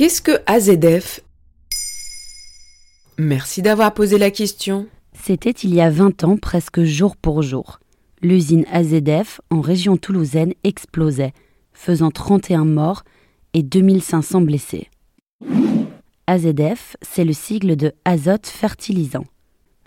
Qu'est-ce que AZF Merci d'avoir posé la question. C'était il y a 20 ans, presque jour pour jour. L'usine AZF en région toulousaine explosait, faisant 31 morts et 2500 blessés. AZF, c'est le sigle de azote fertilisant.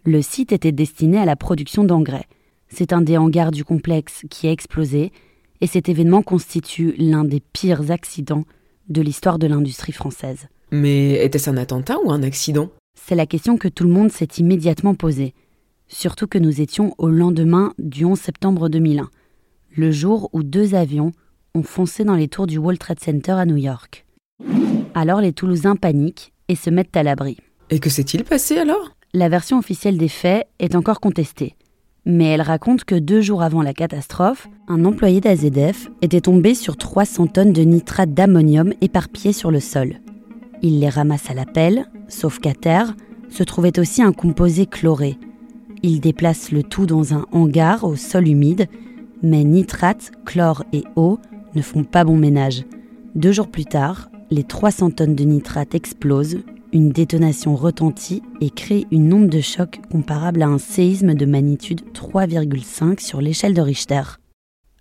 Le site était destiné à la production d'engrais. C'est un des hangars du complexe qui a explosé et cet événement constitue l'un des pires accidents de l'histoire de l'industrie française. Mais était-ce un attentat ou un accident? C'est la question que tout le monde s'est immédiatement posée. Surtout que nous étions au lendemain du 11 septembre 2001, le jour où deux avions ont foncé dans les tours du World Trade Center à New York. Alors les Toulousains paniquent et se mettent à l'abri. Et que s'est-il passé alors? La version officielle des faits est encore contestée. Mais elle raconte que deux jours avant la catastrophe, un employé d'AZF était tombé sur 300 tonnes de nitrate d'ammonium éparpillées sur le sol. Il les ramasse à la pelle, sauf qu'à terre se trouvait aussi un composé chloré. Il déplace le tout dans un hangar au sol humide, mais nitrate, chlore et eau ne font pas bon ménage. Deux jours plus tard, les 300 tonnes de nitrate explosent, une détonation retentit et crée une onde de choc comparable à un séisme de magnitude 3,5 sur l'échelle de Richter.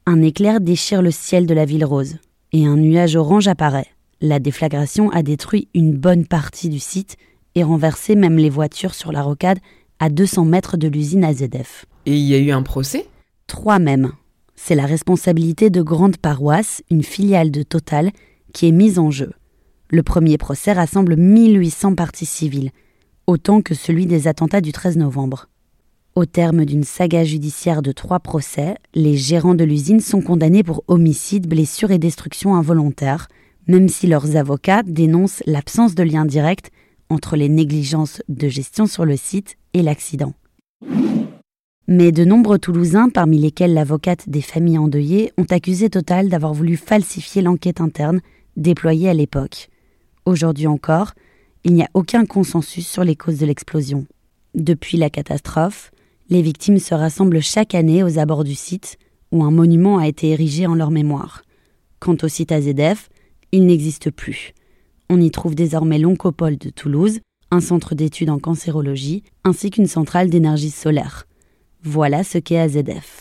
Un éclair déchire le ciel de la ville rose et un nuage orange apparaît. La déflagration a détruit une bonne partie du site et renversé même les voitures sur la rocade à 200 mètres de l'usine AZF. Et il y a eu un procès? Trois même. C'est la responsabilité de Grande Paroisse, une filiale de Total, qui est mise en jeu. Le premier procès rassemble 1800 parties civiles, autant que celui des attentats du 13 novembre. Au terme d'une saga judiciaire de trois procès, les gérants de l'usine sont condamnés pour homicide, blessure et destruction involontaire, même si leurs avocats dénoncent l'absence de lien direct entre les négligences de gestion sur le site et l'accident. Mais de nombreux Toulousains, parmi lesquels l'avocate des familles endeuillées, ont accusé Total d'avoir voulu falsifier l'enquête interne déployée à l'époque. Aujourd'hui encore, il n'y a aucun consensus sur les causes de l'explosion. Depuis la catastrophe, les victimes se rassemblent chaque année aux abords du site où un monument a été érigé en leur mémoire. Quant au site AZF, il n'existe plus. On y trouve désormais l'Oncopole de Toulouse, un centre d'études en cancérologie, ainsi qu'une centrale d'énergie solaire. Voilà ce qu'est AZF.